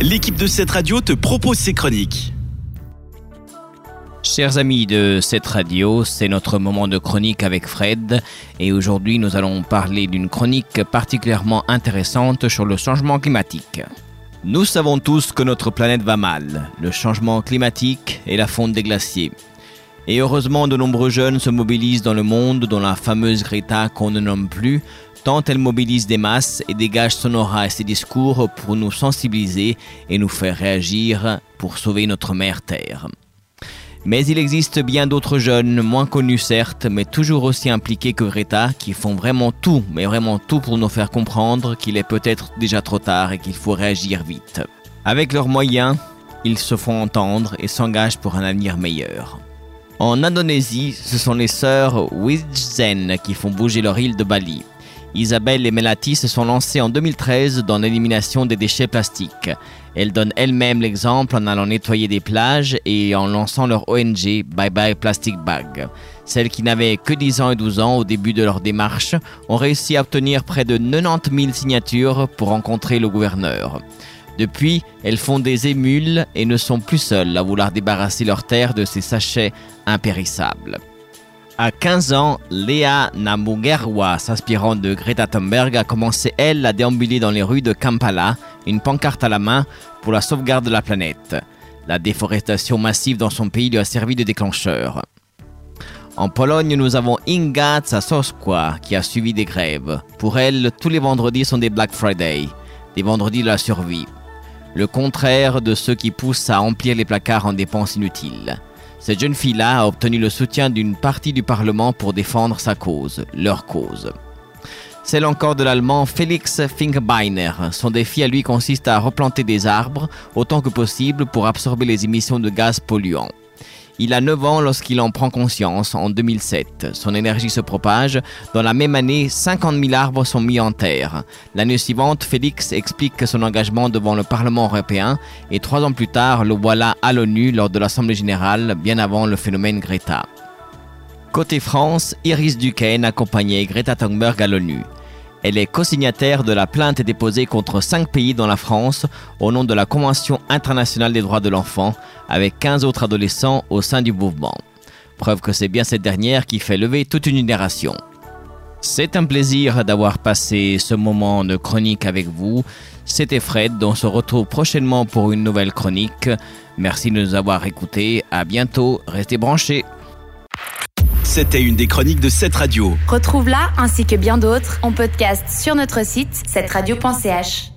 l'équipe de cette radio te propose ses chroniques. Chers amis de cette radio, c'est notre moment de chronique avec Fred et aujourd'hui nous allons parler d'une chronique particulièrement intéressante sur le changement climatique. Nous savons tous que notre planète va mal, le changement climatique et la fonte des glaciers. Et heureusement, de nombreux jeunes se mobilisent dans le monde, dont la fameuse Greta qu'on ne nomme plus, tant elle mobilise des masses et dégage son aura et ses discours pour nous sensibiliser et nous faire réagir pour sauver notre mère Terre. Mais il existe bien d'autres jeunes, moins connus certes, mais toujours aussi impliqués que Greta, qui font vraiment tout, mais vraiment tout pour nous faire comprendre qu'il est peut-être déjà trop tard et qu'il faut réagir vite. Avec leurs moyens, ils se font entendre et s'engagent pour un avenir meilleur. En Indonésie, ce sont les sœurs Wijzen qui font bouger leur île de Bali. Isabelle et Melati se sont lancées en 2013 dans l'élimination des déchets plastiques. Elles donnent elles-mêmes l'exemple en allant nettoyer des plages et en lançant leur ONG Bye Bye Plastic Bag. Celles qui n'avaient que 10 ans et 12 ans au début de leur démarche ont réussi à obtenir près de 90 000 signatures pour rencontrer le gouverneur. Depuis, elles font des émules et ne sont plus seules à vouloir débarrasser leur terre de ces sachets impérissables. À 15 ans, Léa Namugerwa, s'inspirant de Greta Thunberg, a commencé, elle, à déambuler dans les rues de Kampala, une pancarte à la main pour la sauvegarde de la planète. La déforestation massive dans son pays lui a servi de déclencheur. En Pologne, nous avons Inga Tsasoskwa qui a suivi des grèves. Pour elle, tous les vendredis sont des Black Friday, des vendredis de la survie. Le contraire de ceux qui poussent à remplir les placards en dépenses inutiles. Cette jeune fille-là a obtenu le soutien d'une partie du Parlement pour défendre sa cause, leur cause. Celle encore de l'allemand Felix Finkbeiner. Son défi à lui consiste à replanter des arbres autant que possible pour absorber les émissions de gaz polluants. Il a 9 ans lorsqu'il en prend conscience en 2007. Son énergie se propage. Dans la même année, 50 000 arbres sont mis en terre. L'année suivante, Félix explique son engagement devant le Parlement européen et trois ans plus tard, le voilà à l'ONU lors de l'Assemblée générale, bien avant le phénomène Greta. Côté France, Iris Duquesne accompagnait Greta Thunberg à l'ONU. Elle est co-signataire de la plainte déposée contre cinq pays dans la France au nom de la Convention internationale des droits de l'enfant avec 15 autres adolescents au sein du mouvement. Preuve que c'est bien cette dernière qui fait lever toute une génération. C'est un plaisir d'avoir passé ce moment de chronique avec vous. C'était Fred, on se retrouve prochainement pour une nouvelle chronique. Merci de nous avoir écoutés. À bientôt. Restez branchés. C'était une des chroniques de cette radio. Retrouve-la ainsi que bien d'autres en podcast sur notre site cette radio.ch.